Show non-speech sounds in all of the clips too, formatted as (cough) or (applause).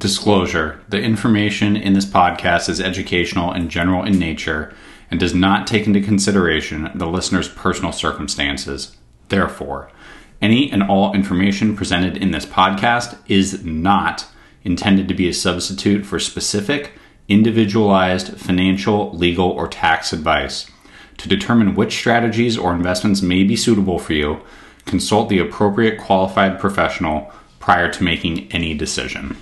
Disclosure The information in this podcast is educational and general in nature and does not take into consideration the listener's personal circumstances. Therefore, any and all information presented in this podcast is not intended to be a substitute for specific, individualized financial, legal, or tax advice. To determine which strategies or investments may be suitable for you, consult the appropriate qualified professional prior to making any decision.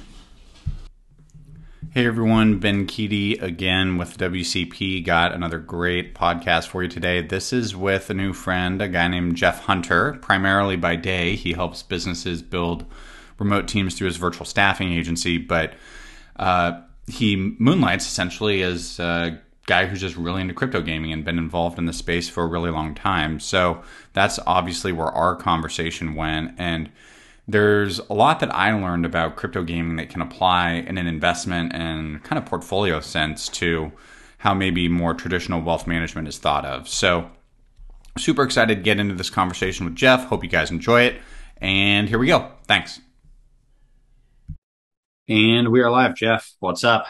Hey everyone, Ben Keaty again with WCP. Got another great podcast for you today. This is with a new friend, a guy named Jeff Hunter. Primarily by day, he helps businesses build remote teams through his virtual staffing agency, but uh, he moonlights essentially as a guy who's just really into crypto gaming and been involved in the space for a really long time. So that's obviously where our conversation went. And there's a lot that I learned about crypto gaming that can apply in an investment and kind of portfolio sense to how maybe more traditional wealth management is thought of. So, super excited to get into this conversation with Jeff. Hope you guys enjoy it. And here we go. Thanks. And we are live. Jeff, what's up?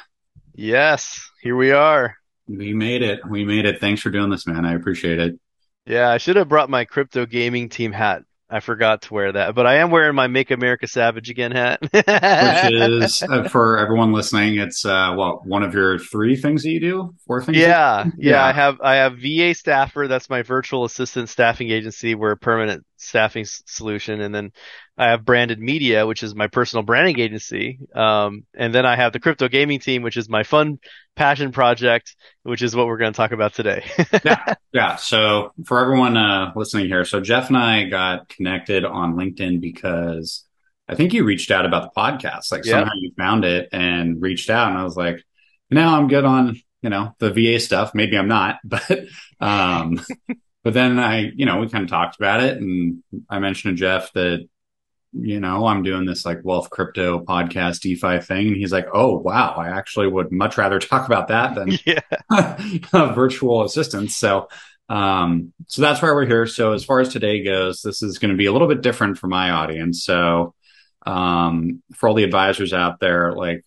Yes, here we are. We made it. We made it. Thanks for doing this, man. I appreciate it. Yeah, I should have brought my crypto gaming team hat I forgot to wear that, but I am wearing my "Make America Savage Again" hat, which (laughs) is uh, for everyone listening. It's uh, well, one of your three things that you do, four things. Yeah, yeah, yeah. I have I have VA Staffer. That's my virtual assistant staffing agency. We're a permanent staffing s- solution, and then I have Branded Media, which is my personal branding agency. Um, and then I have the crypto gaming team, which is my fun passion project, which is what we're going to talk about today. (laughs) yeah. Yeah. So for everyone, uh, listening here, so Jeff and I got connected on LinkedIn because I think you reached out about the podcast. Like somehow you found it and reached out and I was like, now I'm good on, you know, the VA stuff. Maybe I'm not, (laughs) but, um, but then I, you know, we kind of talked about it and I mentioned to Jeff that you know, I'm doing this like wealth crypto podcast DeFi thing. And he's like, oh, wow, I actually would much rather (laughs) talk about that than (laughs) yeah. (laughs) virtual assistants. So, um, so that's why we're here. So as far as today goes, this is going to be a little bit different for my audience. So, um, for all the advisors out there, like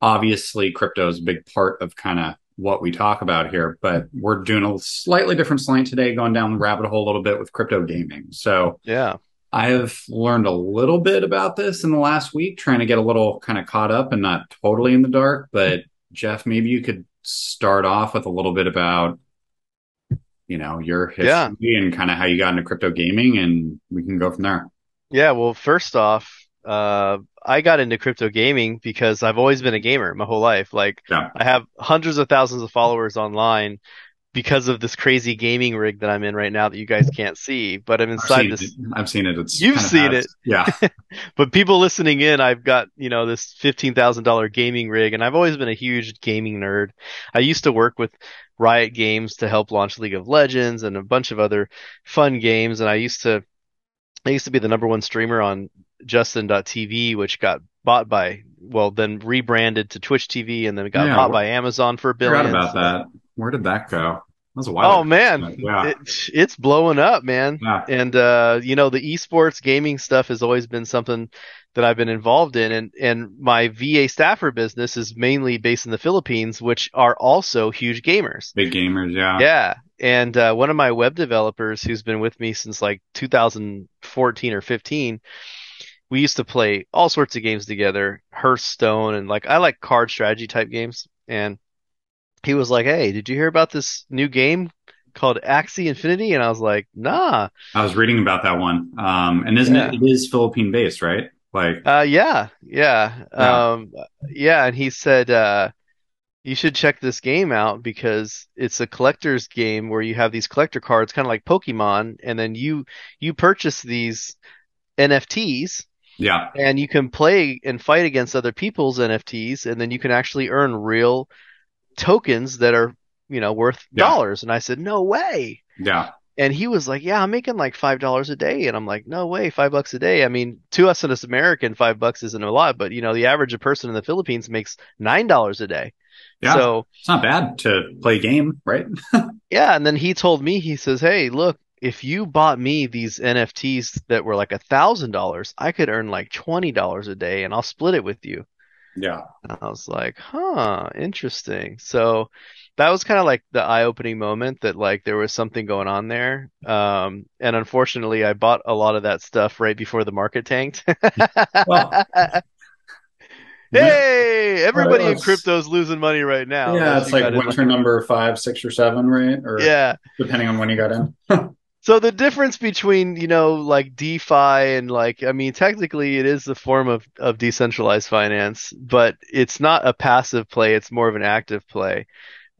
obviously crypto is a big part of kind of what we talk about here, but we're doing a slightly different slant today, going down the rabbit hole a little bit with crypto gaming. So, yeah, I have learned a little bit about this in the last week, trying to get a little kind of caught up and not totally in the dark. But Jeff, maybe you could start off with a little bit about, you know, your history yeah. and kind of how you got into crypto gaming, and we can go from there. Yeah. Well, first off, uh, I got into crypto gaming because I've always been a gamer my whole life. Like, yeah. I have hundreds of thousands of followers online because of this crazy gaming rig that I'm in right now that you guys can't see, but I'm inside I've this. It. I've seen it. It's you've seen it, yeah. (laughs) (laughs) but people listening in, I've got you know this fifteen thousand dollar gaming rig, and I've always been a huge gaming nerd. I used to work with Riot Games to help launch League of Legends and a bunch of other fun games, and I used to, I used to be the number one streamer on Justin.tv, which got bought by, well, then rebranded to Twitch TV, and then got yeah, bought by Amazon for a billion. Forgot about that. Where did that go? That was a. Oh ago. man, yeah. it, it's blowing up, man. Yeah. And uh, you know, the esports gaming stuff has always been something that I've been involved in, and and my VA staffer business is mainly based in the Philippines, which are also huge gamers. Big gamers, yeah. Yeah. And uh, one of my web developers, who's been with me since like 2014 or 15, we used to play all sorts of games together, Hearthstone, and like I like card strategy type games, and he was like, "Hey, did you hear about this new game called Axie Infinity?" And I was like, "Nah." I was reading about that one. Um, and isn't yeah. it, it is Philippine based, right? Like, uh, yeah, yeah, yeah. um, yeah. And he said, uh, you should check this game out because it's a collector's game where you have these collector cards, kind of like Pokemon, and then you you purchase these NFTs. Yeah. And you can play and fight against other people's NFTs, and then you can actually earn real tokens that are you know worth yeah. dollars. And i said no way. Yeah. And he was like yeah i'm making like five dollars a day. And i'm like no way five bucks a day. I mean to us in this american five bucks isn't a lot but you know the average person in the philippines makes nine dollars a day. Yeah. So it's not bad to play a game right? (laughs) Yeah and then he told me he says hey look if you bought me these nfts that were like a thousand dollars i could earn like twenty dollars a day and i'll split it with you Yeah. I was like, huh, interesting. So that was kind of like the eye-opening moment that like there was something going on there. Um, and unfortunately, I bought a lot of that stuff right before the market tanked. Well, (laughs) Hey, everybody in Well, crypto is losing money right now. yeah, it's like in winter number five, six, or seven, right? Or Yeah. depending on when you got in. (laughs) So the difference between, you know, like DeFi and like, I mean, technically it is a form of, of decentralized finance, but it's not a passive play. It's more of an active play.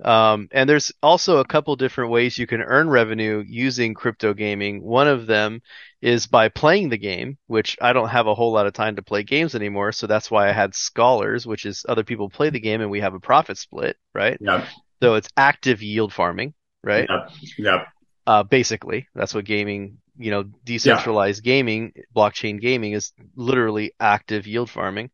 Um, and there's also a couple different ways you can earn revenue using crypto gaming. One of them is by playing the game, which I don't have a whole lot of time to play games anymore. So that's why I had scholars, which is other people play the game and we have a profit split, right? Yep. So it's active yield farming, right? Yep. Yep. Uh, basically, that's what gaming, you know, decentralized gaming, blockchain gaming is literally active yield farming.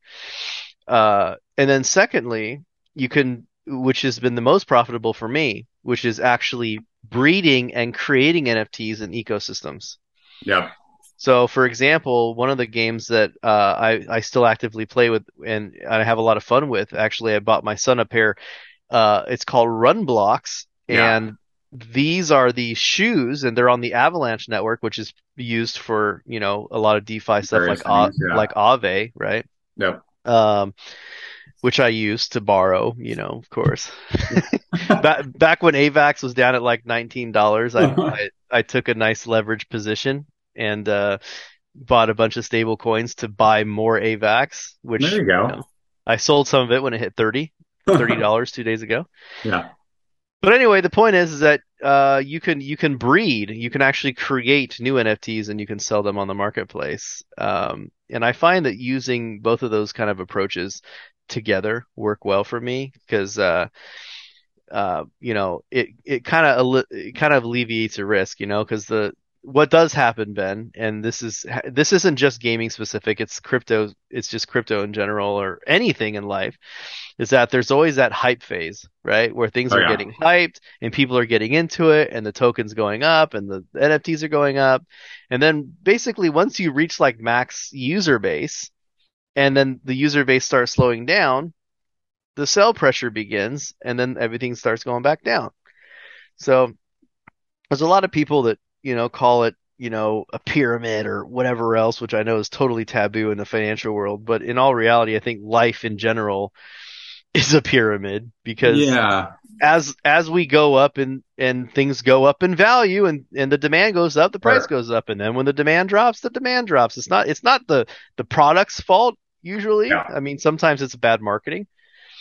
Uh, and then secondly, you can, which has been the most profitable for me, which is actually breeding and creating NFTs and ecosystems. Yep. So, for example, one of the games that uh, I I still actively play with and I have a lot of fun with. Actually, I bought my son a pair. Uh, it's called RunBlox, Yeah. and these are the shoes, and they're on the Avalanche network, which is used for you know a lot of DeFi stuff like things, yeah. like Aave, right? Yep. Um, which I used to borrow, you know, of course. (laughs) back back when AVAX was down at like nineteen dollars, I, (laughs) I I took a nice leverage position and uh, bought a bunch of stable coins to buy more AVAX, which There you go. know, I sold some of it when it hit 30 dollars two days ago. (laughs) yeah. But anyway, the point is, is that uh, you can you can breed, you can actually create new NFTs, and you can sell them on the marketplace. Um, and I find that using both of those kind of approaches together work well for me because uh, uh, you know it it kind of it kind of alleviates a risk, you know, because the what does happen, Ben, and this is this isn't just gaming specific. It's crypto. It's just crypto in general, or anything in life. Is that there's always that hype phase, right, where things Oh, are yeah. getting hyped and people are getting into it, and the tokens going up, and the NFTs are going up, and then basically once you reach like max user base, and then the user base starts slowing down, the sell pressure begins, and then everything starts going back down. So there's a lot of people that you know call it you know a pyramid or whatever else, which I know is totally taboo in the financial world. But in all reality, I think life in general (laughs) is a pyramid because Yeah. as as we go up and and things go up in value and and the demand goes up, the price Sure. goes up, and then when the demand drops, the demand drops. It's not it's not the the product's fault usually. Yeah. I mean, sometimes it's bad marketing,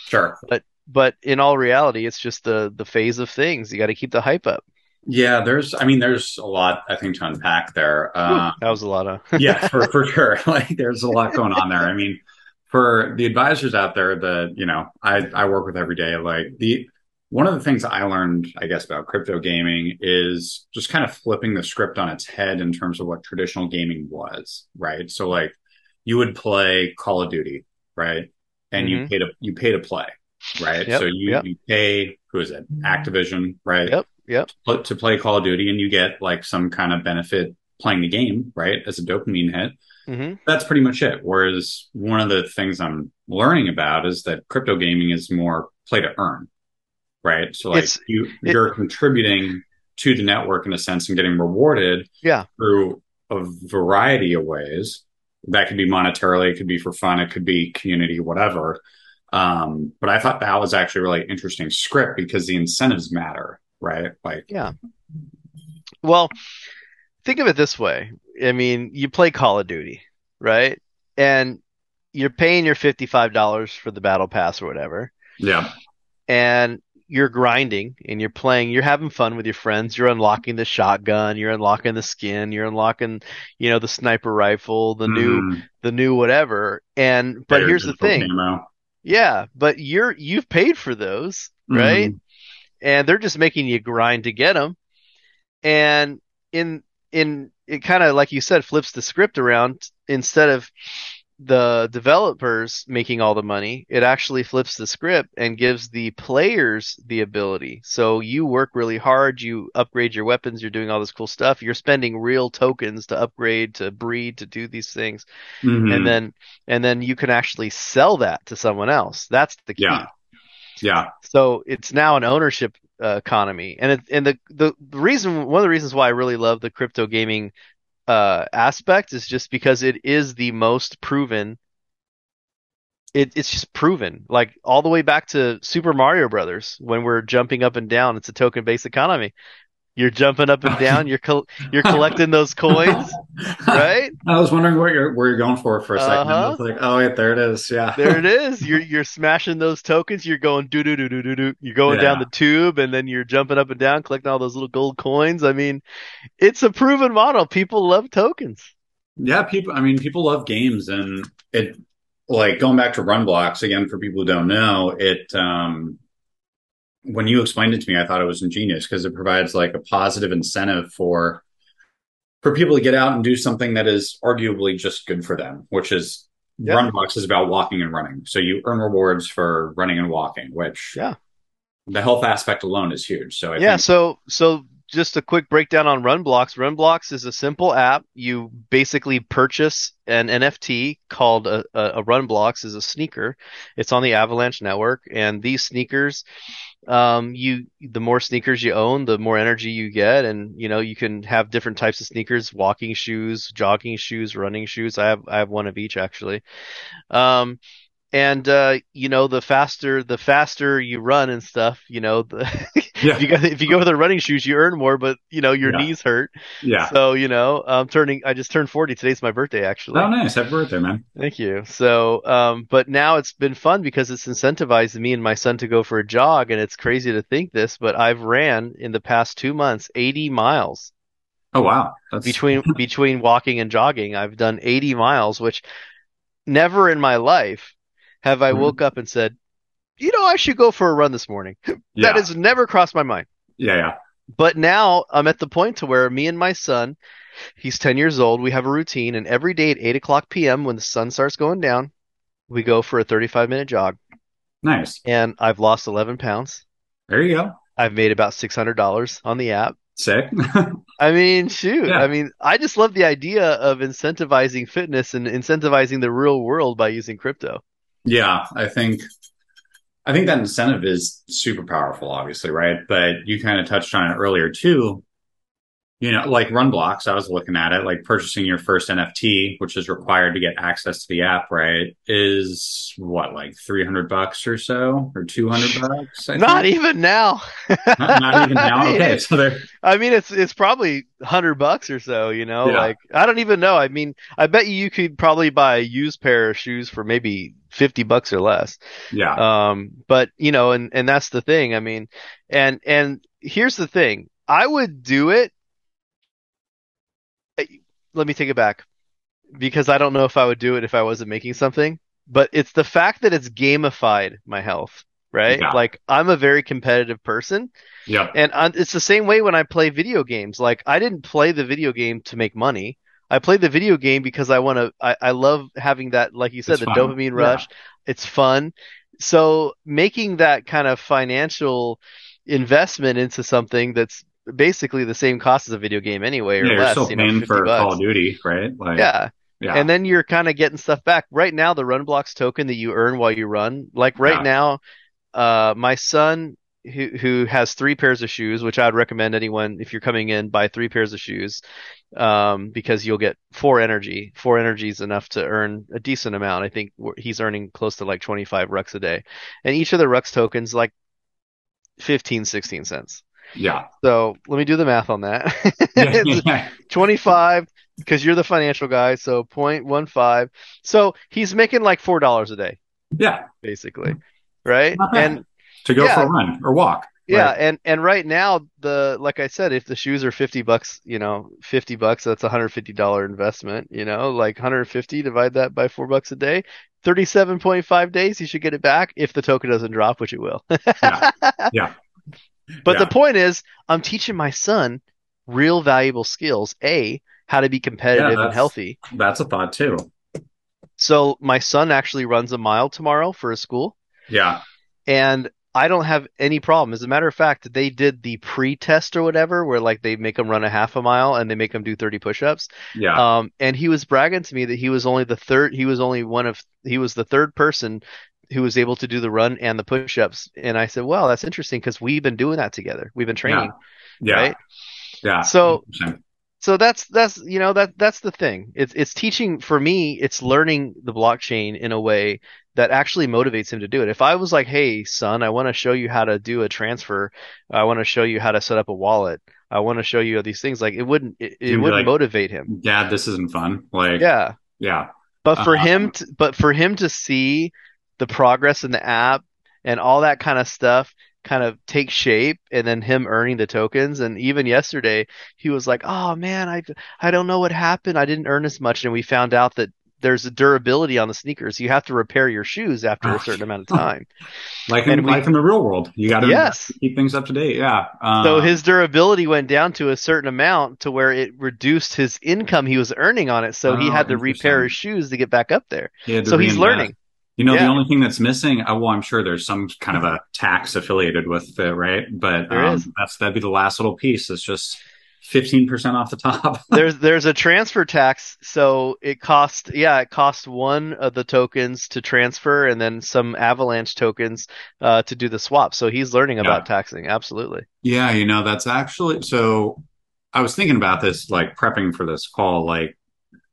Sure. but but in all reality, it's just the the phase of things. You got to keep the hype up. Yeah. There's, I mean, there's a lot, I think, to unpack there. Uh, that was a lot of (laughs) yeah, for, for sure. (laughs) Like there's a lot going on there. I mean, for the advisors out there that, you know, I, I work with every day, like the, one of the things I learned, I guess, about crypto gaming is just kind of flipping the script on its head in terms of what traditional gaming was, right? So like you would play Call of Duty, right? And you Mhm. pay to, you pay to play, right? Yep, So you, yep. you pay, who is it? Activision, right? Yep, yep. pl- to play Call of Duty and you get like some kind of benefit playing the game, right? As a dopamine hit. hmm That's pretty much it. Whereas one of the things I'm learning about is that crypto gaming is more play to earn, right? So like It's- you, it- you're contributing to the network in a sense and getting rewarded Yeah. through a variety of ways. That could be monetarily, it could be for fun, it could be community, whatever. Um, but I thought that was actually a really interesting script because the incentives matter, right? Like, Yeah. Well, think of it this way. I mean, you play Call of Duty, right? And you're paying your $55 for the battle pass or whatever, yeah, and you're grinding and you're playing, you're having fun with your friends, you're unlocking the shotgun, you're unlocking the skin, you're unlocking, you know, the sniper rifle, the new Mhm. the new whatever. And but Better here's the thing. camo. Yeah, but you're you've paid for those, right? Mhm. And they're just making you grind to get them. And in in it kind of like you said flips the script around instead of the developers making all the money, it actually flips the script and gives the players the ability. So you work really hard, you upgrade your weapons, you're doing all this cool stuff, you're spending real tokens to upgrade, to breed, to do these things. Mhm. And then and then you can actually sell that to someone else. That's the key. Yeah. Yeah, So it's now an ownership uh, economy, and it, and the, the the reason one of the reasons why I really love the crypto gaming uh, aspect is just because it is the most proven. It, it's just proven, like all the way back to Super Mario Brothers when we're jumping up and down. It's a token based economy. You're jumping up and down. You're col- you're collecting those coins, (laughs) right? I was wondering what you're where you're going for for a 2nd Uh-huh. was like, oh wait, there it is. Yeah. There it (laughs) is. You're you're smashing those tokens. You're going do do do do do do. You're going down the tube, and then you're jumping up and down, collecting all those little gold coins. I mean, it's a proven model. People love tokens. Yeah, people. I mean, people love games, and it like going back to RunBlox again. For people who don't know, it um, when you explained it to me, I thought it was ingenious because it provides like a positive incentive for for people to get out and do something that is arguably just good for them, which is Yeah. RunBlox is about walking and running. So you earn rewards for running and walking, which Yeah. the health aspect alone is huge. So I yeah. So so just a quick breakdown on RunBlox. RunBlox is a simple app. You basically purchase an NFT called a, a, a RunBlox is a sneaker. It's on the Avalanche network, and these sneakers, um, you the more sneakers you own, the more energy you get, and you know you can have different types of sneakers: walking shoes, jogging shoes, running shoes. I have I have one of each actually. Um, and uh, you know the faster the faster you run and stuff, you know the Yeah. (laughs) if you go if you go with the running shoes, you earn more, but you know your Yeah. knees hurt. yeah. So you know, I'm turning. I just turned 40. Today's my birthday, actually. Oh, nice. Happy birthday, man. Thank you. So, um, but now it's been fun because it's incentivized me and my son to go for a jog, and it's crazy to think this, but I've ran in the past two months 80 miles Oh, wow. That's between (laughs) between walking and jogging. I've done 80 miles, which never in my life have I Mhm. woke up and said, you know, I should go for a run this morning. (laughs) yeah. That has never crossed my mind. yeah, yeah. But now I'm at the point to where me and my son, he's 10 years old, we have a routine, and every day at 8 o'clock p.m. when the sun starts going down, we go for a 35 minute jog. Nice. And I've lost 11 pounds. There you go. I've made about $600 on the app. Sick. (laughs) I mean, shoot. Yeah. I mean, I just love the idea of incentivizing fitness and incentivizing the real world by using crypto. Yeah, I think I think that incentive is super powerful, obviously, right? But you kind of touched on it earlier too. You know, like RunBlox, I was looking at it, like purchasing your first NFT, which is required to get access to the app, right? Is what, like 300 bucks or so, or 200 bucks? I Not think? even now. not, not even now. (laughs) Okay. So there, I mean, it's it's probably hundred bucks or so, you know. Yeah. Like I don't even know. I mean, I bet you you could probably buy a used pair of shoes for maybe fifty bucks or less. yeah. Um, but you know, and and that's the thing. I mean, and and here's the thing. I would do it. Let me take it back, because I don't know if I would do it if I wasn't making something. But it's the fact that it's gamified my health, right? Yeah. Like I'm a very competitive person. Yeah. And uh, it's the same way when I play video games. Like I didn't play the video game to make money. I play the video game because I want to. I, I love having that, like you said, It's the fun. dopamine Yeah. rush. It's fun. So making that kind of financial investment into something that's basically the same cost as a video game anyway, or Yeah, you're still you know, paying for bucks. Call of Duty, right? Like, Yeah. yeah. And then you're kind of getting stuff back. Right now, the RunBlox token that you earn while you run, like right Yeah. now, uh, my son who who has three pairs of shoes, which I'd recommend anyone if you're coming in buy three pairs of shoes, um, because you'll get four energy. Four energy is enough to earn a decent amount. I think he's earning close to like 25 RUX a day, and each of the RUX tokens like 15, 16 cents. yeah. So let me do the math on that. (laughs) Yeah. It's (laughs) yeah. 25 because you're the financial guy, so 0.15. So he's making like $4 a day, Yeah. basically. Right? And To go Yeah. for a run or walk. yeah, Right. and and right now the like I said, if the shoes are 50 bucks, you know, 50 bucks, that's a $150 investment, you know, like 150 divide that by 4 bucks a day. 37.5 days, you should get it back if the token doesn't drop, which it will. Yeah. (laughs) Yeah. But Yeah. the point is, I'm teaching my son real valuable skills. A, how to be competitive and healthy. That's a thought too. So my son actually runs a mile tomorrow for his school, Yeah. and I don't have any problem. As a matter of fact, they did the pre-test or whatever, where like they make him run a half a mile and they make him do 30 push-ups. Yeah. Um, and he was bragging to me that he was only the third, he was only one of, he was the third person who was able to do the run and the push-ups. And I said, well, that's interesting because we've been doing that together. We've been training, yeah. right? Yeah. So, 100%. So that's, that's, you know, that, that's the thing. It's, it's teaching for me, it's learning the blockchain in a way that actually motivates him to do it. If I was like, Hey, son, I want to show you how to do a transfer. I want to show you how to set up a wallet. I want to show you these things. Like it wouldn't, it, it wouldn't like, motivate him. Dad, this isn't fun. Like, Yeah. yeah. But for Uh, him to, but for him to see the progress in the app and all that kind of stuff kind of take shape and then him earning the tokens and even yesterday he was like, "Oh man, I I don't know what happened. I didn't earn as much." And we found out that there's a durability on the sneakers. You have to repair your shoes after a certain amount of time. Like in, we- like in the real world, you got to Yes. keep things up to date. Yeah. Uh, So his durability went down to a certain amount to where it reduced his income he was earning on it. So he Oh, had to repair his shoes to get back up there. he So he's learning. You know, the only thing that's missing, uh, well, I'm sure there's some kind of a tax affiliated with it, right? But There um, is. that's that'd be the last little piece. It's just 15% off the top. (laughs) there's there's a transfer tax, so it cost yeah, it cost one of the tokens to transfer and then some avalanche tokens uh, to do the swap. So he's learning about taxing, absolutely. yeah, you know, that's actually so I was thinking about this, like prepping for this call, like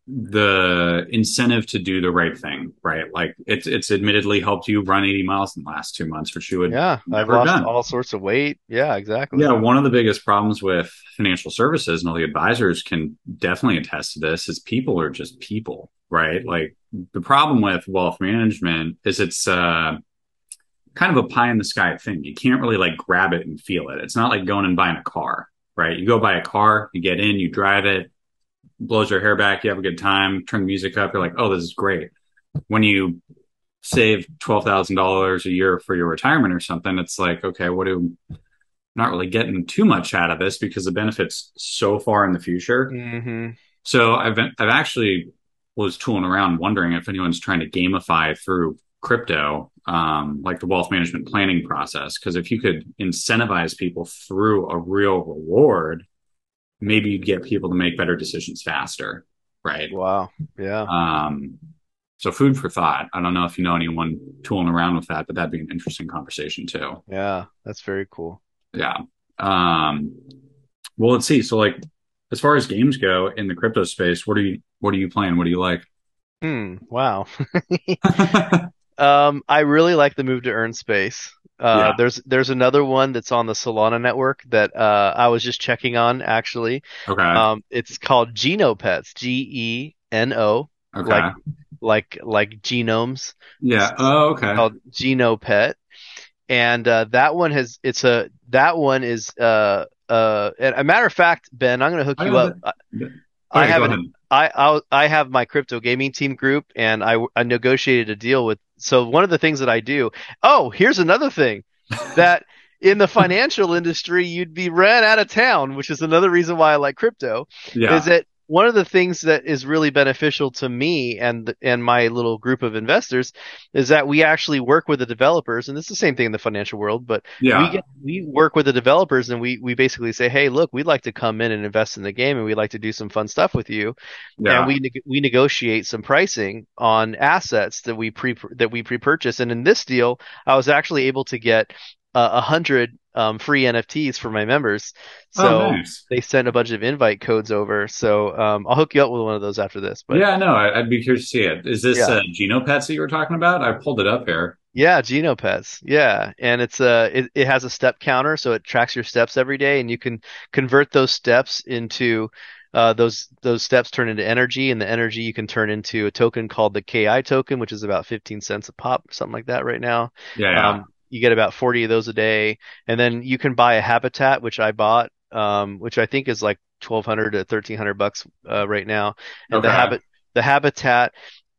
the incentive to do the right thing, right? Like it's it's admittedly helped you run 80 miles in the last two months, which you would Yeah, I've lost done. all sorts of weight. Yeah, exactly. Yeah, one of the biggest problems with financial services, and all the advisors can definitely attest to this, is people are just people, right? Like the problem with wealth management is it's uh, kind of a pie in the sky thing. You can't really like grab it and feel it. It's not like going and buying a car, right? You go buy a car, you get in, you drive it, blows your hair back, you have a good time, turn the music up, you're like, oh, this is great. When you save twelve thousand dollars a year for your retirement or something, it's like, okay, what do not really getting too much out of this because the benefits so far in the future. hmm So I've been, I've actually was tooling around wondering if anyone's trying to gamify through crypto, um, like the wealth management planning process. Because if you could incentivize people through a real reward, maybe you'd get people to make better decisions faster, right? Wow. Yeah. Um, so food for thought. I don't know if you know anyone tooling around with that, but that'd be an interesting conversation too. Yeah. That's very cool. Yeah. Um, well, let's see. So like, as far as games go in the crypto space, what are you, what are you playing? What do you like? Hmm. Wow. (laughs) (laughs) Um, I really like the move to earn space. Uh, Yeah. there's there's another one that's on the Solana network that uh, I was just checking on actually. okay. Um, it's called Genopets, G E N O, okay. like like like genomes, yeah. Oh, okay. called Genopet, and uh, that one has it's a that one is uh uh and a matter of fact, Ben, I'm gonna hook you up. I, I have an. I I'll, I have my crypto gaming team group, and I I negotiated a deal with. So one of the things that I do. Oh, here's another thing that (laughs) in the financial industry you'd be ran out of town, which is another reason why I like crypto. Yeah. Is that one of the things that is really beneficial to me and and my little group of investors is that we actually work with the developers, and it's the same thing in the financial world, but yeah. we get we work with the developers and we we basically say, hey, look, we'd like to come in and invest in the game, and we'd like to do some fun stuff with you, yeah. and we neg- we negotiate some pricing on assets that we pre that we pre-purchase. And in this deal, I was actually able to get a hundred um, free NFTs for my members. So oh, nice. they sent a bunch of invite codes over. So um, I'll hook you up with one of those after this. But yeah, no, I'd be curious to see it. Is this Yeah. uh, Genopets that you were talking about? I pulled it up here. Yeah, Genopets. Yeah, and it's uh it, it has a step counter, so it tracks your steps every day, and you can convert those steps into uh those those steps turn into energy, and the energy you can turn into a token called the KI token, which is about 15 cents a pop, something like that right now. Yeah, yeah. Um, you get about 40 of those a day, and then you can buy a habitat, which I bought, um, which I think is like 1200 to 1300 bucks uh, right now, and the Okay. habit the habitat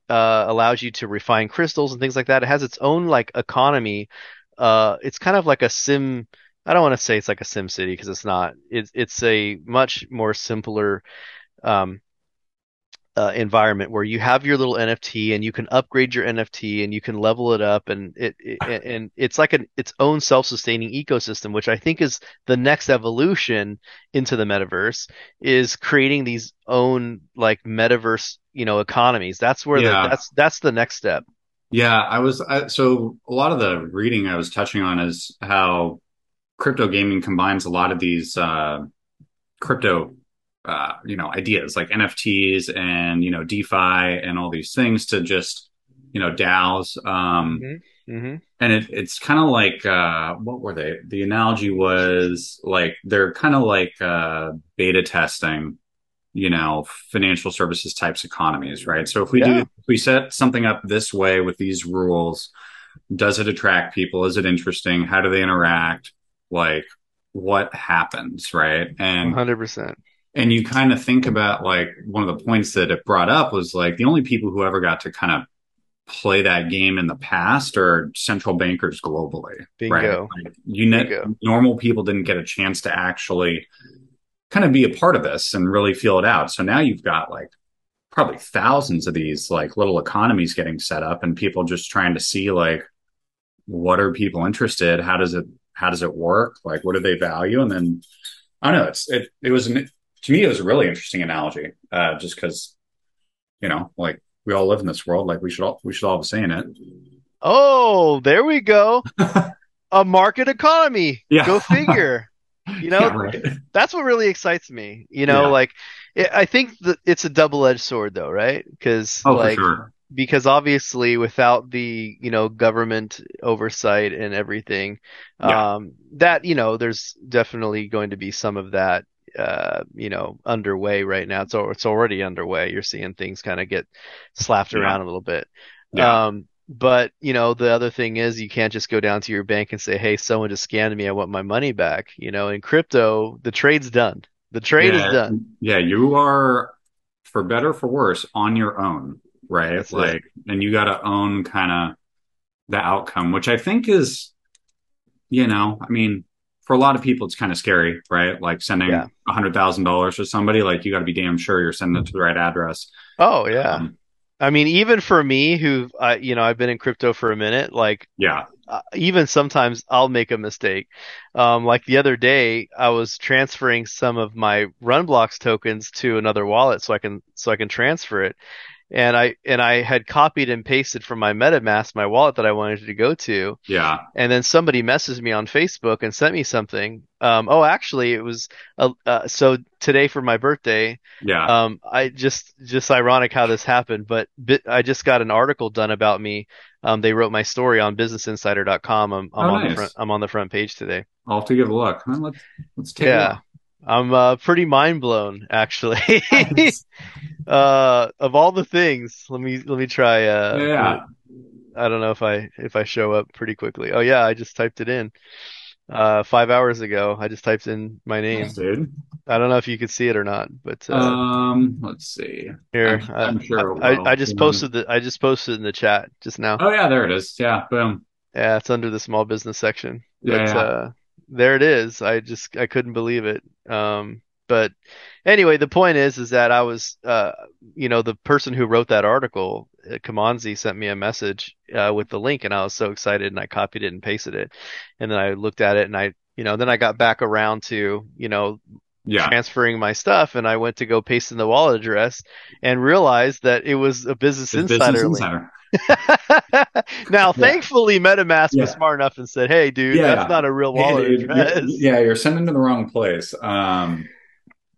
uh, allows you to refine crystals and things like that. It has its own like economy. Uh, it's kind of like a sim. I don't want to say it's like a sim city because it's not. It's it's a much more simpler um, uh, environment where you have your little NFT and you can upgrade your NFT and you can level it up and it, it and it's like an its own self-sustaining ecosystem, which I think is the next evolution into the metaverse is creating these own like metaverse, you know, economies. That's where yeah. the, that's that's the next step. Yeah, I was I, so a lot of the reading I was touching on is how crypto gaming combines a lot of these uh, crypto uh, you know, ideas like NFTs and, you know, DeFi and all these things to just, you know, DAOs. Um, mm-hmm. Mm-hmm. And it, it's kind of like, uh, what were they? The analogy was like, they're kind of like, uh, beta testing, you know, financial services types economies, right? So if we yeah. do, if we set something up this way with these rules, does it attract people? Is it interesting? How do they interact? Like, what happens, right? And 100% and you kind of think about like one of the points that it brought up was like the only people who ever got to kind of play that game in the past are central bankers globally. Bingo. Right? Like you Bingo. normal people didn't get a chance to actually kind of be a part of this and really feel it out. So now you've got like probably thousands of these like little economies getting set up and people just trying to see like what are people interested? How does it how does it work? Like what do they value? And then I don't know. It's it it was an to me, it was a really interesting analogy, uh, just because, you know, like we all live in this world, like we should all we should all be saying it. Oh, there we go. (laughs) a market economy. Yeah. Go figure. (laughs) You know, yeah, right. that's what really excites me. You know, yeah. like it, I think that it's a double-edged sword, though, right? Because oh, like, sure. because obviously, without the you know government oversight and everything, yeah. um, that you know, there's definitely going to be some of that uh, you know, underway right now. It's it's already underway. You're seeing things kind of get slapped yeah. around a little bit. Yeah. Um, but you know, the other thing is you can't just go down to your bank and say, "Hey, someone just scammed me. I want my money back." You know, in crypto, the trade's done. The trade yeah. is done. Yeah, you are, for better for worse, on your own, right? That's like, it. and you got to own kind of the outcome, which I think is, you know, I mean, for a lot of people, it's kind of scary, right? Like sending a hundred thousand dollars to somebody, like you got to be damn sure you're sending it to the right address. Oh yeah. Um, I mean, even for me, who uh, you know, I've been in crypto for a minute. Like, yeah, uh, even sometimes I'll make a mistake. Um, like the other day, I was transferring some of my RunBlox tokens to another wallet so I can so I can transfer it, and I and I had copied and pasted from my MetaMask, my wallet that I wanted to go to. Yeah. And then somebody messaged me on Facebook and sent me something. Um, oh, actually, it was uh, uh, so today for my birthday. Yeah. Um, I just just ironic how this happened, but bit, I just got an article done about me. Um, they wrote my story on BusinessInsider.com. I'm, I'm oh, on nice. the front. I'm on the front page today. I'll have to give a look. Let's let's take yeah. I'm uh, pretty mind blown, actually. (laughs) uh, of all the things, let me let me try. Uh, yeah. I don't know if I if I show up pretty quickly. Oh yeah, I just typed it in. Uh, five hours ago, I just typed in my name. Yes, dude. I don't know if you could see it or not, but uh, um, let's see. Here, I'm, I'm sure. I, I, I, just posted the I just posted in the chat just now. Oh yeah, there it is. Yeah, boom. Yeah, it's under the small business section. But, yeah. yeah. Uh, there it is. I just I couldn't believe it. Um, but anyway, the point is is that I was uh, you know the person who wrote that article, uh, Kamanzi, sent me a message uh, with the link, and I was so excited, and I copied it and pasted it, and then I looked at it, and I you know then I got back around to you know yeah. transferring my stuff and I went to go paste in the wallet address and realized that it was a business insider. Business insider. (laughs) now, yeah. thankfully, MetaMask yeah. was smart enough and said, "Hey, dude, yeah, that's not a real wallet hey, dude, address." You're, yeah, you're sending to the wrong place. Um,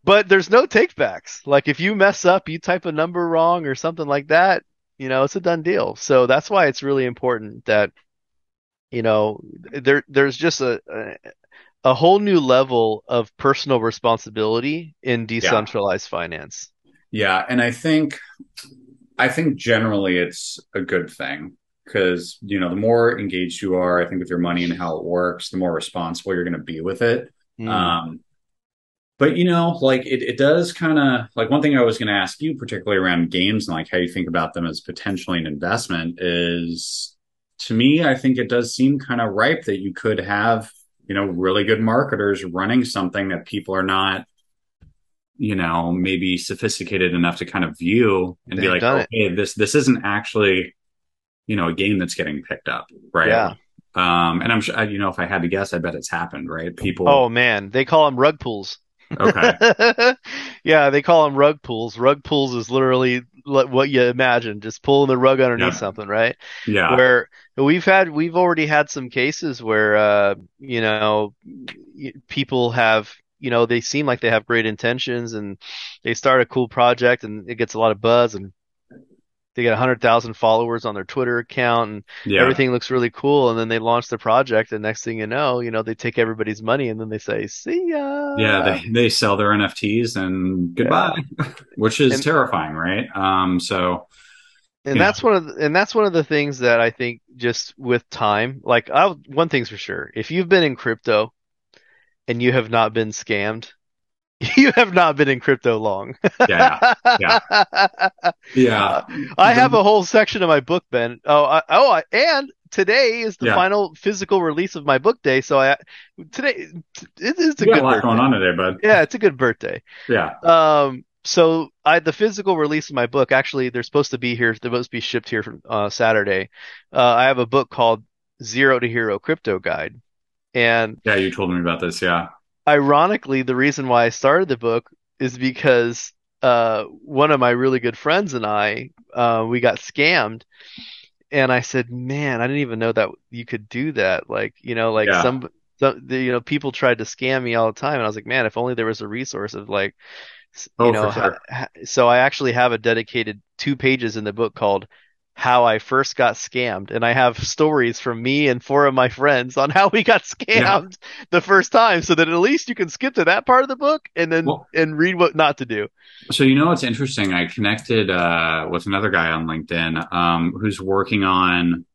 but there's no takebacks. Like if you mess up, you type a number wrong or something like that, you know, it's a done deal. So that's why it's really important that, you know, there there's just a, a a whole new level of personal responsibility in decentralized finance. Yeah, and I think I think generally it's a good thing because you know the more engaged you are, I think with your money and how it works, the more responsible you're going to be with it. Mm. Um, but you know, like it, it does kind of like one thing I was going to ask you, particularly around games and like how you think about them as potentially an investment, is to me, I think it does seem kind of ripe that you could have you know really good marketers running something that people are not you know, maybe sophisticated enough to kind of view and They've be like, done it. okay, this this isn't actually, you know, a game that's getting picked up, right? Yeah. Um, and I'm sure, you know, if I had to guess, I bet it's happened, right? People. Oh man, they call them rug pulls. okay. (laughs) yeah, they call them rug pulls. Rug pulls is literally what you imagine, just pulling the rug underneath Yeah. something, right? Yeah. Where we've had, we've already had some cases where, uh, you know, people have, you know, they seem like they have great intentions and they start a cool project and it gets a lot of buzz and they get 100,000 followers on their Twitter account and Yeah. everything looks really cool and then they launch the project and next thing you know you know they take everybody's money and then they say see ya Yeah, they, they sell their NFTs and goodbye, (laughs) which is And- terrifying, right? Um, so and Yeah. that's one of the, and that's one of the things that I think just with time like I one thing's for sure if you've been in crypto and you have not been scammed (laughs) you have not been in crypto long yeah, yeah, yeah. (laughs) I have a whole section of my book, Ben. Oh, I, oh, I, and today is the Yeah. final physical release of my book day. So I today it is a good a lot birthday. going on today, bud. Yeah, it's a good birthday. Yeah, Um, so I the physical release of my book actually they're supposed to be here. They're supposed to be shipped here from uh, Saturday. Uh, I have a book called Zero to Hero Crypto Guide, and yeah, you told me about this. Yeah, ironically, the reason why I started the book is because uh, one of my really good friends and I, uh, we got scammed. And I said, man, I didn't even know that you could do that. Like, you know, like Yeah. some, some, the, you know, people tried to scam me all the time. And I was like, man, if only there was a resource of like, you Oh, know, sure. ha- ha- so I actually have a dedicated two pages in the book called how I first got scammed. And I have stories from me and four of my friends on how we got scammed the first time so that at least you can skip to that part of the book and then Well- and read what not to do. So you know what's interesting? I connected uh, with another guy on LinkedIn um, who's working on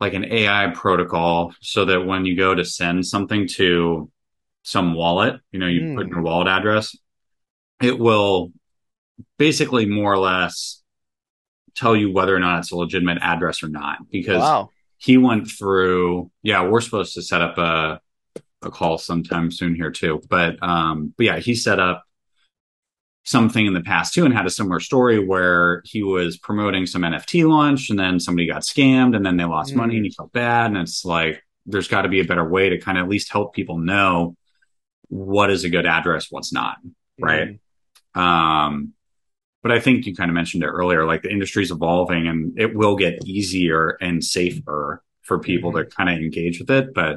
like an AI protocol so that when you go to send something to some wallet, you know, you put in your wallet address, it will basically more or less tell you whether or not it's a legitimate address or not. Because Wow. he went through, yeah, we're supposed to set up a a call sometime soon here too. But um, but yeah, he set up something in the past too and had a similar story where he was promoting some NFT launch and then somebody got scammed and then they lost Mm. money and he felt bad. And it's like there's got to be a better way to kind of at least help people know what is a good address, what's not. Right. Mm. Um, but I think you kind of mentioned it earlier, like the industry's evolving and it will get easier and safer for people to kind of engage with it. But,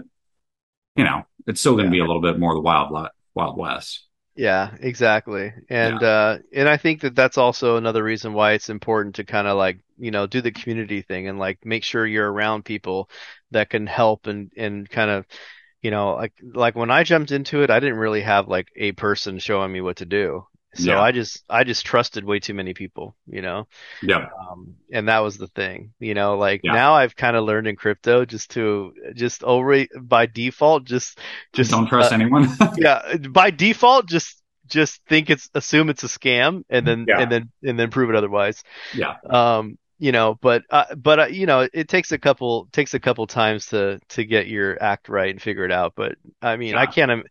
you know, it's still going to be a little bit more the wild, wild west. Yeah, exactly. And uh and I think that that's also another reason why it's important to kind of like, you know, do the community thing and like make sure you're around people that can help and and kind of, you know, like like when I jumped into it, I didn't really have like a person showing me what to do. So Yeah. I just I just trusted way too many people, you know. Yeah. Um, and that was the thing, you know, like Yeah. now I've kind of learned in crypto just to just over by default, just just Don't trust uh, anyone. (laughs) yeah, by default, just just think it's assume it's a scam and then Yeah. and then and then prove it otherwise. yeah. Um, you know, but uh, but uh, you know, it takes a couple takes a couple times to to get your act right and figure it out. But I mean, I can't.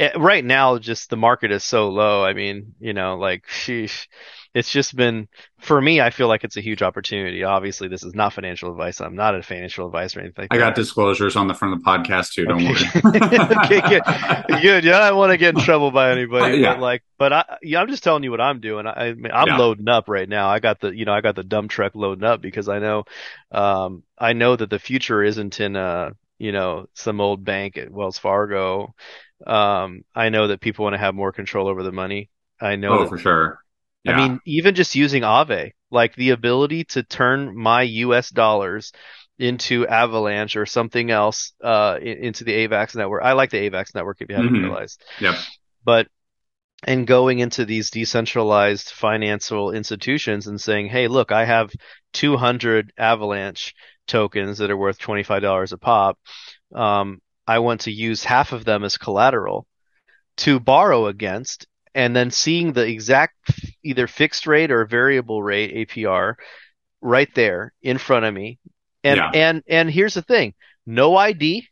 Eh, Right now, just the market is so low. I mean, you know, like, sheesh, it's just been for me. I feel like it's a huge opportunity. Obviously, this is not financial advice. I'm not a financial advisor or anything. Like I got disclosures on the front of the podcast too. Don't Okay. worry. (laughs) okay, good. Good. Yeah, I don't want to get in trouble by anybody. Yeah. But like, but I, yeah, I'm just telling you what I'm doing. I, I mean, I'm Yeah. loading up right now. I got the, you know, I got the dump truck loading up because I know, um, I know that the future isn't in, uh, you know, some old bank at Wells Fargo. Um, I know that people want to have more control over the money. I know oh, that for sure. Yeah. I mean, even just using Aave, like the ability to turn my US dollars into Avalanche or something else, uh, into the AVAX network. I like the AVAX network if you haven't Mhm. realized. Yep. But, and going into these decentralized financial institutions and saying, Hey, look, I have 200 Avalanche tokens that are worth $25 a pop. Um, I want to use half of them as collateral to borrow against and then seeing the exact either fixed rate or variable rate APR right there in front of me. And Yeah. and and here's the thing. No ID,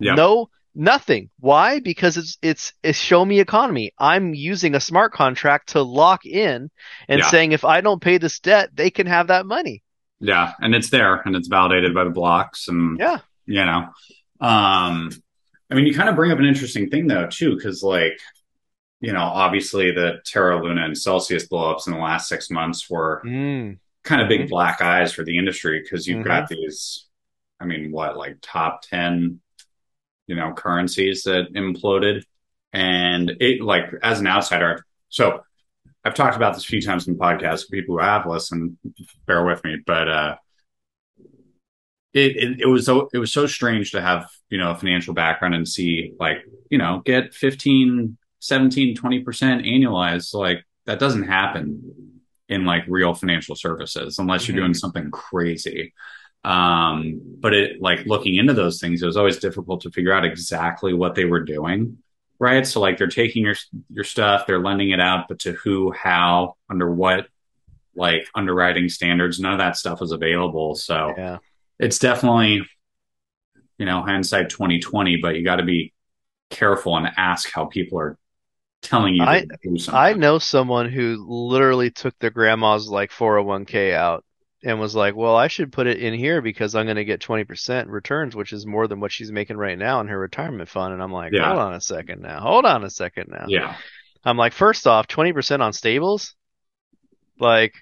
Yep. no Nothing. Why? Because it's it's it's show me economy. I'm using a smart contract to lock in and Yeah. saying if I don't pay this debt, they can have that money. Yeah, and it's there and it's validated by the blocks and Yeah. you know. Um I mean you kind of bring up an interesting thing though too cuz like you know, obviously the Terra Luna and Celsius blowups in the last 6 months were Mm. kind of big Mhm. black eyes for the industry because you've Mhm. got these I mean what like top 10 you know currencies that imploded and it like as an outsider so I've talked about this a few times in podcasts. For people who have listened, bear with me, but uh, it, it it was so it was so strange to have you know a financial background and see like you know get 15, 17, 20 percent annualized. Like that doesn't happen in like real financial services unless you're Mhm. doing something crazy. Um, but it like looking into those things, it was always difficult to figure out exactly what they were doing right? So like they're taking your your stuff, they're lending it out, but to who, how, under what like underwriting standards, none of that stuff is available. So Yeah. It's definitely you know hindsight 2020, but you got to be careful and ask how people are telling you I- to do something. I know someone who literally took their grandma's like 401k out and was like, "Well, I should put it in here because I'm going to get 20% returns, which is more than what she's making right now in her retirement fund." And I'm like, Yeah. "Hold on a second now. Hold on a second now." yeah, I'm like, first off, 20% on stables? Like,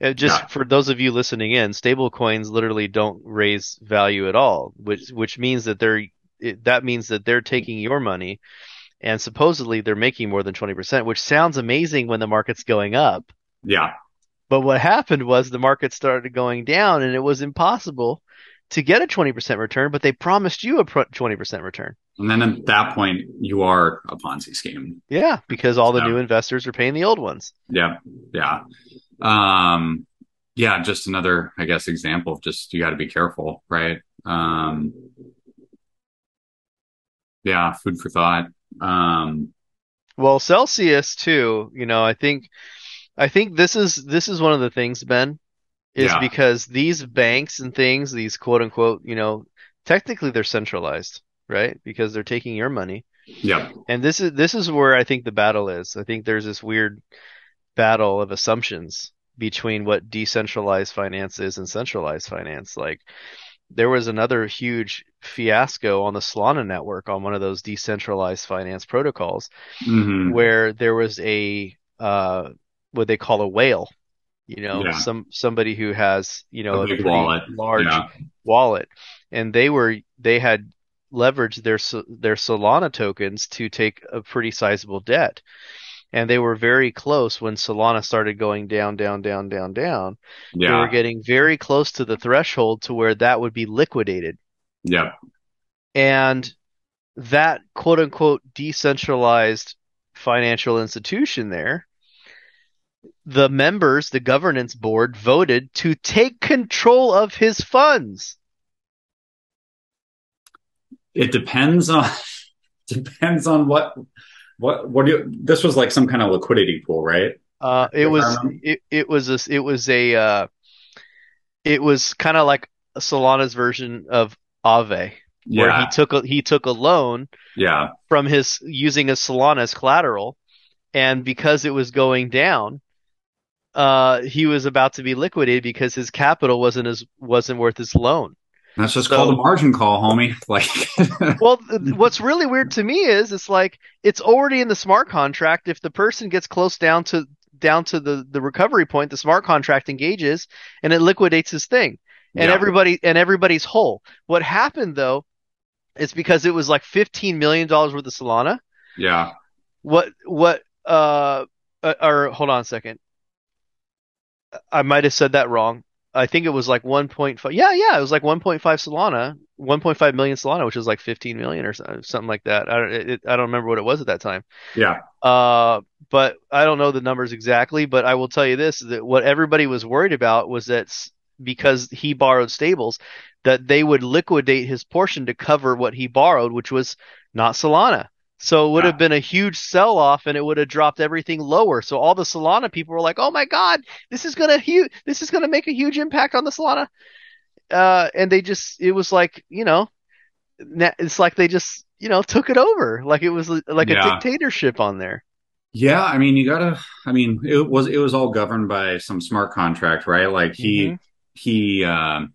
it just Yeah. for those of you listening in, stable coins literally don't raise value at all, which which means that they're it, that means that they're taking your money and supposedly they're making more than 20%, which sounds amazing when the market's going up. yeah, But what happened was the market started going down and it was impossible to get a 20% return, but they promised you a 20% return. and then at that point you are a Ponzi scheme. Yeah, because all the new investors are paying the old ones. Yeah, yeah, um, yeah. Just another, I guess, example of just you got to be careful, right? Um, yeah, food for thought. Um, Well, Celsius too, you know, I think I think this is this is one of the things, Ben, is Yeah. because these banks and things, these quote unquote, you know, technically they're centralized, right? Because they're taking your money. yeah And this is this is where I think the battle is. I think there's this weird battle of assumptions between what decentralized finance is and centralized finance. Like there was another huge fiasco on the Solana network on one of those decentralized finance protocols hmm where there was a uh what they call a whale. You know, Yeah. some somebody who has, you know, A a, wallet. large Yeah. wallet, and they were they had leveraged their their Solana tokens to take a pretty sizable debt, and they were very close when Solana started going down, down, down, down, down. They were getting very close to the threshold to where that would be liquidated, yep, and that quote unquote decentralized financial institution there. The members, the governance board voted to take control of his funds. It depends on (laughs) depends on what what what do you, this was like some kind of liquidity pool, right? Uh, it was it, it was a it was a uh, it was kind of like Solana's version of where Yeah, he took a, he took a loan yeah, from his using his Solana as collateral, and because it was going down, uh, he was about to be liquidated because his capital wasn't as wasn't worth his loan. That's just So- called a margin call, homie. (laughs) Like, Well, what's really weird to me is it's like it's already in the smart contract. If the person gets close down to down to the the recovery point, the smart contract engages and it liquidates his thing, and Yeah. everybody and everybody's whole. What happened though is because it was like fifteen million dollars worth of Solana. yeah, What what uh uh, or hold on a second. I might have said that wrong. I think it was like 1.5. Yeah, yeah, it was like 1.5 Solana, 1.5 million Solana, which is like 15 million or something like that. I don't, it, I don't remember what it was at that time. yeah, Uh, but I don't know the numbers exactly. But I will tell you this: that what everybody was worried about was that because he borrowed stables, that they would liquidate his portion to cover what he borrowed, which was not Solana. So it would Yeah. have been a huge sell off and it would have dropped everything lower. So all the Solana people were like, "Oh my God, this is gonna hu- this is gonna make a huge impact on the Solana." Uh, and they just it was like, you know, it's like they just you know, took it over like it was like Yeah. a dictatorship on there. Yeah, I mean, you gotta. I mean, it was it was all governed by some smart contract, right? Like he Mhm. he. Um,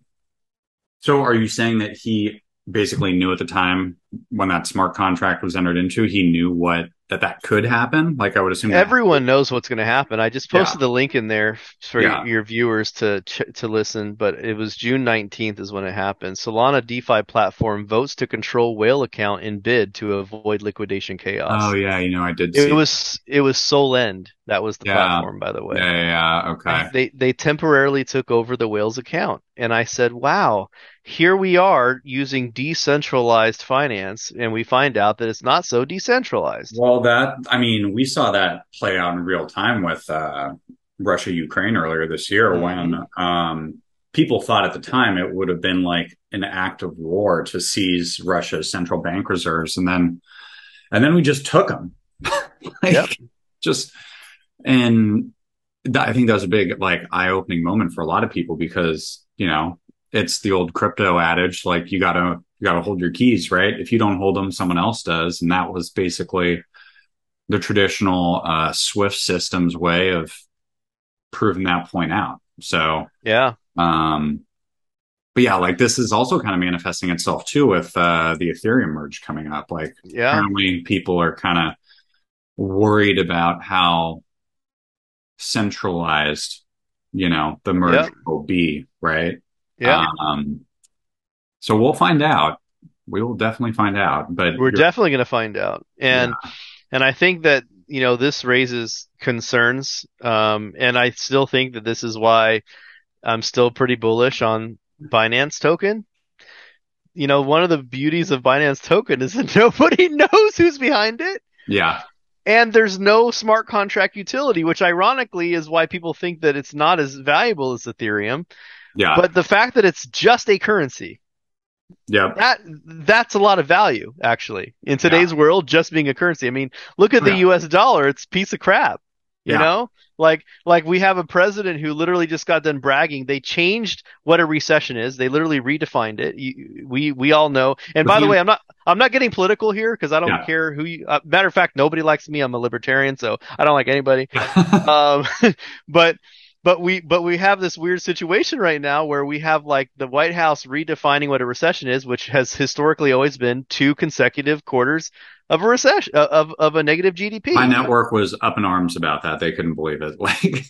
so, are you saying that he basically knew at the time when that smart contract was entered into, he knew what that that could happen? Like, I would assume that- Everyone knows what's going to happen. I just Yeah. posted the link in there for Yeah. your viewers to ch- to listen, but it was June 19th is when it happened. Solana DeFi platform votes to control whale account in bid to avoid liquidation chaos. Oh yeah, you know, I did. See It was it was Solend that was the Yeah. platform, by the way. Yeah, yeah, yeah, okay. They they temporarily took over the whale's account, and I said, "Wow, here we are using decentralized finance, and we find out that it's not so decentralized." Well, that I mean, we saw that play out in real time with uh, Russia Ukraine earlier this year Mhm. when um, people thought at the time it would have been like an act of war to seize Russia's central bank reserves, and then and then we just took them, (laughs) like Yep. just and that, I think that was a big like eye opening moment for a lot of people because you know it's the old crypto adage like you gotta you gotta hold your keys right if you don't hold them someone else does and that was basically the traditional uh, Swift systems way of proving that point out. So, Yeah, um, but yeah, like this is also kind of manifesting itself too with uh, the Ethereum merge coming up. Like yeah, apparently people are kind of worried about how centralized, you know, the merge Yep. will be, right? yeah. Um, so we'll find out. We will definitely find out. But We're definitely going to find out, and and I think that you know this raises concerns, um, and I still think that this is why I'm still pretty bullish on Binance Token. You know, one of the beauties of Binance Token is that (laughs) nobody knows who's behind it. yeah, And there's no smart contract utility, which ironically is why people think that it's not as valuable as Ethereum. yeah, But the fact that it's just a currency, yeah, that that's a lot of value actually in today's world, just being a currency. I mean, look at the Yeah. U.S. dollar; it's a piece of crap. You Yeah. know, like like we have a president who literally just got done bragging. They changed what a recession is. They literally redefined it. You, we we all know. And by the way, I'm not I'm not getting political here because I don't Yeah. care who you. Uh, matter of fact, nobody likes me. I'm a libertarian, so I don't like anybody. (laughs) um, (laughs) but but we but we have this weird situation right now where we have like the White House redefining what a recession is, which has historically always been two consecutive quarters of a recession of of a negative GDP. My network was up in arms about that. They couldn't believe it. (laughs) Like,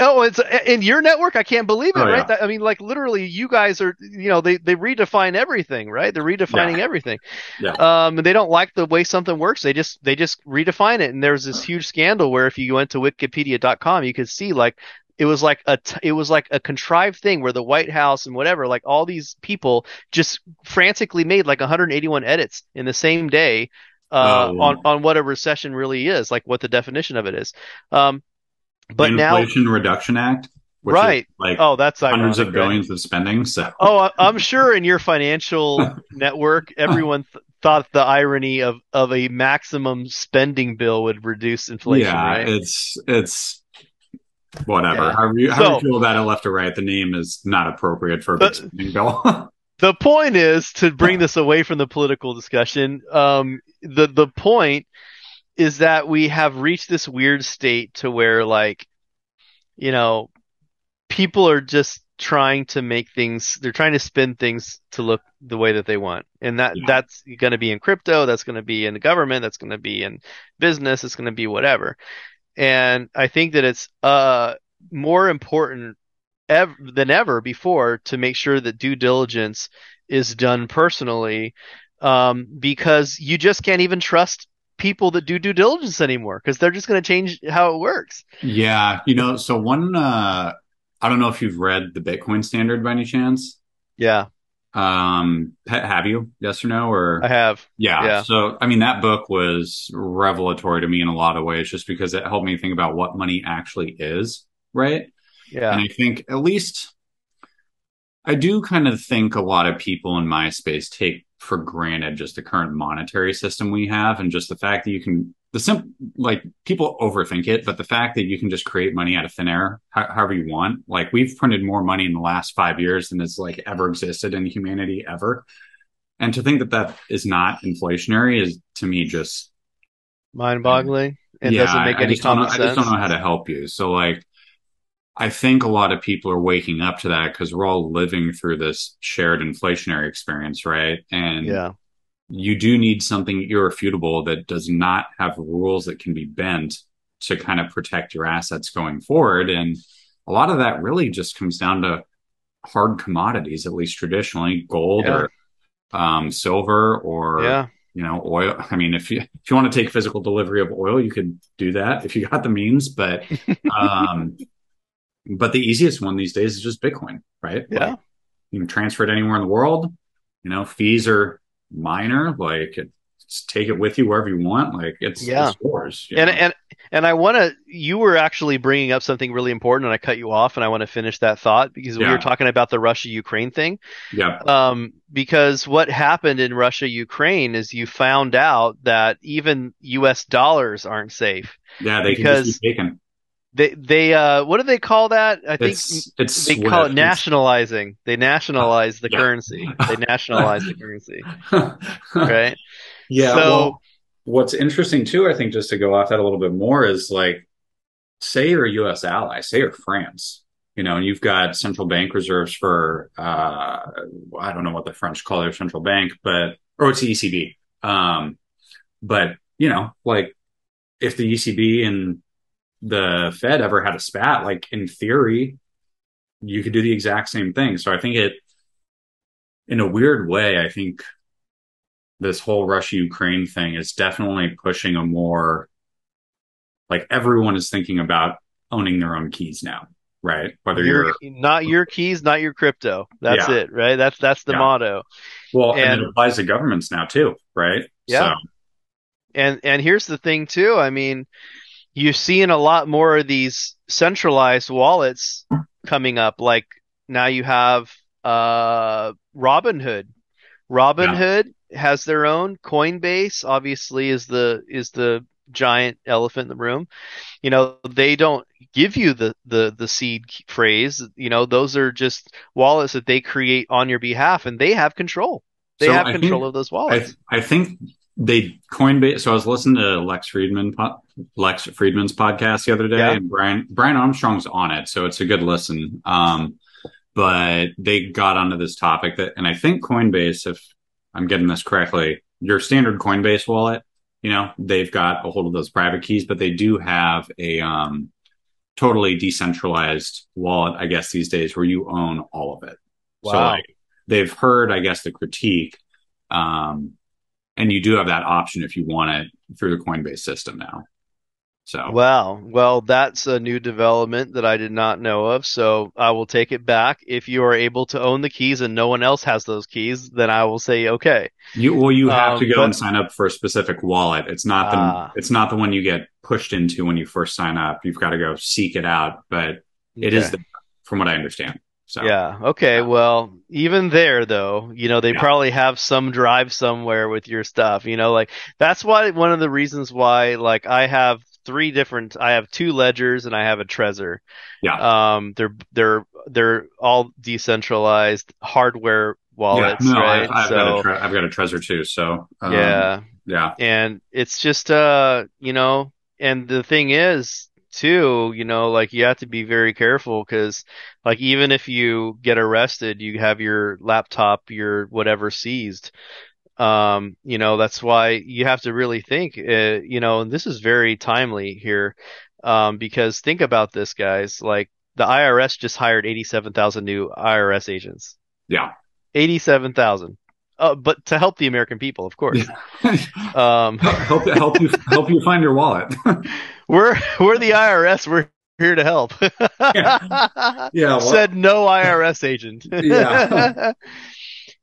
Oh, it's in your network. I can't believe it, Oh, right? yeah. I mean, like literally, you guys are, you know, they they redefine everything, right? They're redefining everything. Yeah. Um, and they don't like the way something works. They just they just redefine it. And there's this huge scandal where if you went to Wikipedia.com, you could see like it was like a t- it was like a contrived thing where the White House and whatever, like all these people just frantically made like 181 edits in the same day. Uh, Oh, on on what a recession really is, like what the definition of it is. Um, but the now Inflation Reduction Act, which Right. like Oh, that's hundreds ironic, of right? billions of spending. So, Oh, I- I'm sure in your financial (laughs) network, everyone th- thought the irony of, of a maximum spending bill would reduce inflation, yeah, right? it's it's whatever. Yeah. However, you, however So- you feel about it, left or right, the name is not appropriate for a But- big spending bill. The point is to bring this away from the political discussion. Um, the the point is that we have reached this weird state to where, like, you know, people are just trying to make things. They're trying to spin things to look the way that they want, and that Yeah. that's going to be in crypto. That's going to be in the government. That's going to be in business. It's going to be whatever. And I think that it's uh more important ev- than ever before to make sure that due diligence is done personally, um, because you just can't even trust people that do due diligence anymore because they're just going to change how it works. yeah, you know. So one, uh, I don't know if you've read the Bitcoin Standard by any chance. Yeah, Um, have you? Yes or no? Or I have. Yeah. Yeah. So, I mean, that book was revelatory to me in a lot of ways, just because it helped me think about what money actually is, right? Yeah, And I think at least I do kind of think a lot of people in my space take for granted just the current monetary system we have and just the fact that you can the simple like people overthink it, but the fact that you can just create money out of thin air ho- however you want. Like we've printed more money in the last five years than has like ever existed in humanity ever. and to think that that is not inflationary is to me just mind boggling. It yeah, doesn't make I, any I common sense. I just don't know how to help you. So like, I think a lot of people are waking up to that because we're all living through this shared inflationary experience, right? And yeah, you do need something irrefutable that does not have rules that can be bent to kind of protect your assets going forward. And a lot of that really just comes down to hard commodities, at least traditionally, gold yeah. or um, silver or yeah you know, oil. I mean, if you if you want to take physical delivery of oil, you could do that if you got the means. But (laughs) um, but the easiest one these days is just Bitcoin, right? Yeah, like, you can transfer it anywhere in the world. You know, fees are minor. Like, it, take it with you wherever you want. Like, it's, yeah. it's yours. You and know? and and I want to. You were actually bringing up something really important, and I cut you off, and I want to finish that thought because yeah. we were talking about the Russia Ukraine thing. Yeah. Um, because what happened in Russia Ukraine is you found out that even U.S. dollars aren't safe. Yeah, they because can taken. They they uh what do they call that? I think it's, it's they Swift. call it nationalizing. They nationalize the yeah. currency. They nationalize the currency. (laughs) right? Yeah. So well, what's interesting too, I think, just to go off that a little bit more is like, say you're a U.S. ally, say you're France, you know, and you've got central bank reserves for, uh, I don't know what the French call their central bank, but, or it's the ECB. Um, but, you know, like if the ECB and the Fed ever had a spat, like in theory, you could do the exact same thing. So I think it, in a weird way, I think this whole Russia Ukraine thing is definitely pushing a more like everyone is thinking about owning their own keys now, right? Whether your, you're not your keys, not your crypto. That's yeah. it, right? That's that's the yeah. motto. Well, and, and, it applies to governments now too, right? Yeah. So. And and here's the thing too. I mean, you're seeing a lot more of these centralized wallets coming up. Like now you have uh Robinhood. Robinhood yeah has their own. Coinbase obviously is the is the giant elephant in the room. You know, they don't give you the the the seed phrase. You know, those are just wallets that they create on your behalf, and they have control. They so have I control think, of those wallets. I, I, think they Coinbase. So I was listening to Lex Fridman Lex Fridman's podcast the other day, yeah. and Brian Brian Armstrong's on it, so it's a good listen. Um, but they got onto this topic that, and I think Coinbase, if I'm getting this correctly, your standard Coinbase wallet, you know, they've got a hold of those private keys, but they do have a um, totally decentralized wallet, I guess, these days where you own all of it. Wow. So like they've heard, I guess, the critique. Um, and you do have that option if you want it through the Coinbase system now. So wow, well, that's a new development that I did not know of. So I will take it back. If you are able to own the keys and no one else has those keys, then I will say okay. You well, you have um, to go but, and sign up for a specific wallet. It's not the uh, it's not the one you get pushed into when you first sign up. You've got to go seek it out, but it okay. is the, from what I understand. So yeah, okay. Well, even there though, you know, they yeah. probably have some drive somewhere with your stuff. You know, like that's why one of the reasons why like I have three different. I have two ledgers and I have a Trezor. Yeah. Um, they're they're they're all decentralized hardware wallets, yeah, no, right? I've, I've so, got a tre- I've got a Trezor too. So um, yeah, yeah, and it's just uh, you know, and the thing is too, you know, like you have to be very careful because, like, even if you get arrested, you have your laptop, your whatever seized. Um, you know, that's why you have to really think, uh, you know, and this is very timely here. Um, because think about this, guys. Like the IRS just hired 87,000 new IRS agents. Yeah. 87,000. Uh, but to help the American people, of course. (laughs) um, help help you help you find your wallet. (laughs) we're we're the IRS. We're here to help. yeah. (laughs) yeah Said no IRS agent. yeah. Yeah. (laughs)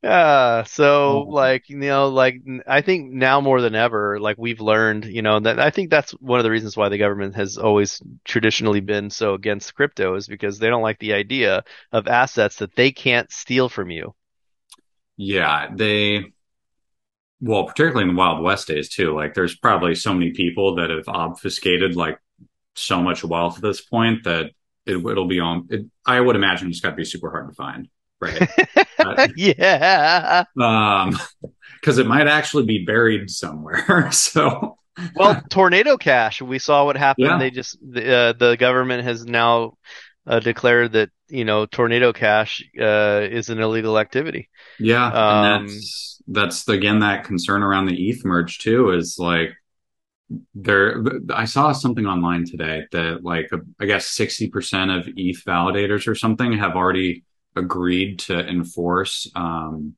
Uh, so like, you know, like I think now more than ever, like we've learned, you know, that I think that's one of the reasons why the government has always traditionally been so against crypto is because they don't like the idea of assets that they can't steal from you. Yeah. They, well, particularly in the Wild West days too, like there's probably so many people that have obfuscated like so much wealth at this point that it, will be on, it, I would imagine it's got to be super hard to find right? (laughs) yeah. Um, because it might actually be buried somewhere. (laughs) so, well, tornado cash. We saw what happened. Yeah. They just the, uh, the government has now uh, declared that you know tornado cash uh, is an illegal activity. yeah, Um, and that's that's again that concern around the ETH merge too is like there. I saw something online today that like I guess sixty percent of ETH validators or something have already agreed to enforce um,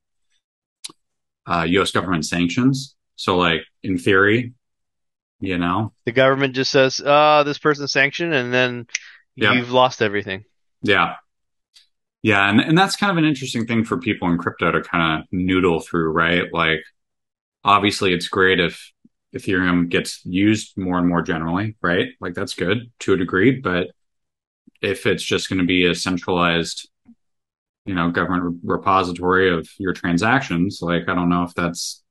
uh, U.S. government sanctions. So, like in theory, you know, The government just says, "Uh, this person's sanctioned," and then Yeah. you've lost everything. Yeah. Yeah, and, and that's kind of an interesting thing for people in crypto to kind of noodle through, right? Like obviously it's great if Ethereum gets used more and more generally, right? Like that's good to a degree, but if it's just going to be a centralized, you know, government repository of your transactions, like I don't know if that's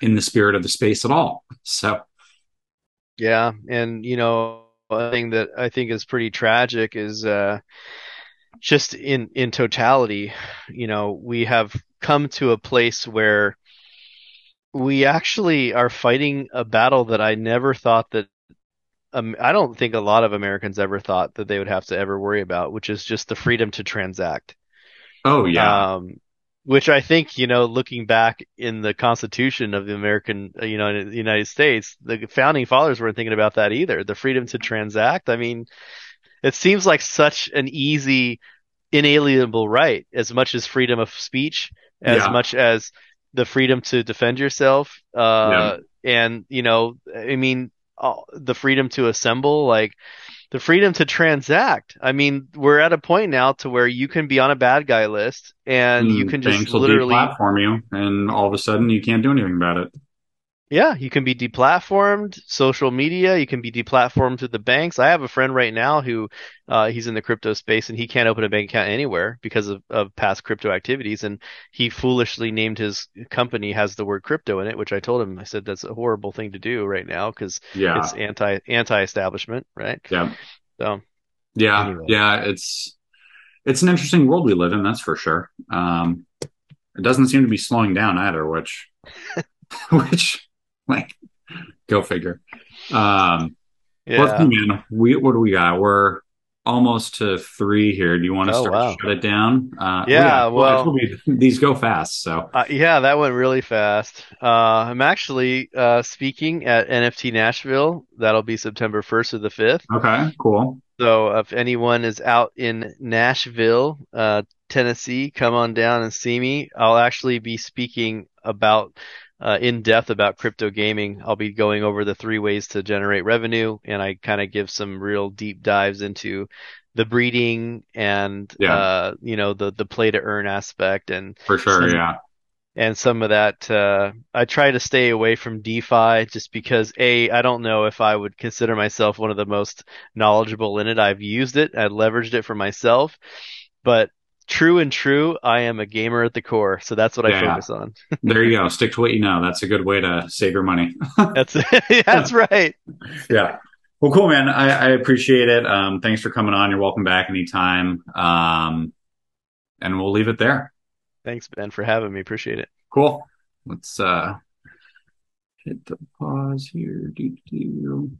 in the spirit of the space at all. (laughs) So, Yeah, and you know, a thing that I think is pretty tragic is uh, just in in totality, you know, we have come to a place where we actually are fighting a battle that I never thought that um, I don't think a lot of Americans ever thought that they would have to ever worry about, which is just the freedom to transact. oh yeah. Um, which I think, you know, looking back in the Constitution of the American, uh, you know, the United States, the founding fathers weren't thinking about that either. The freedom to transact. I mean, it seems like such an easy, inalienable right, as much as freedom of speech, as Yeah. much as the freedom to defend yourself. Uh, and, you know, I mean, uh, the freedom to assemble, like, the freedom to transact. I mean, we're at a point now to where you can be on a bad guy list and you Mm, can just literally, platform you, and all of a sudden you can't do anything about it. Yeah, you can be deplatformed, social media, you can be deplatformed to the banks. I have a friend right now who, uh, he's in the crypto space and he can't open a bank account anywhere because of, of past crypto activities. And he foolishly named his company has the word crypto in it, which I told him, I said, that's a horrible thing to do right now because Yeah, it's anti, anti-establishment, right? yeah, So, yeah, Anyway. yeah. It's it's an interesting world we live in, that's for sure. Um, it doesn't seem to be slowing down either, which (laughs) which (laughs) like go figure. Um, yeah. let's see, man. We what do we got? We're almost to three here. Do you want to Oh, start wow. shut it down? Uh, Yeah, I well- these go fast, so Uh, yeah, that went really fast. Uh, I'm actually uh, speaking at NFT Nashville. That'll be September 1st to the 5th. okay, cool. So if anyone is out in Nashville, uh, Tennessee, come on down and see me. I'll actually be speaking about uh, in depth about crypto gaming. I'll be going over the three ways to generate revenue, and I kind of give some real deep dives into the breeding and Yeah. uh, you know the the play to earn aspect and For sure, Some- yeah. and some of that uh, I try to stay away from DeFi just because a I don't know if I would consider myself one of the most knowledgeable in it. I've used it, I've leveraged it for myself, but true and true, I am a gamer at the core, so that's what I focus on. (laughs) There you go. Stick to what you know. That's a good way to save your money. (laughs) That's (laughs) that's right. yeah. Well, cool, man. I, I appreciate it. Um, thanks for coming on. You're welcome back anytime. Um, and we'll leave it there. Thanks Ben for having me. Appreciate it. Cool. Let's uh hit the pause here. Doo-doo.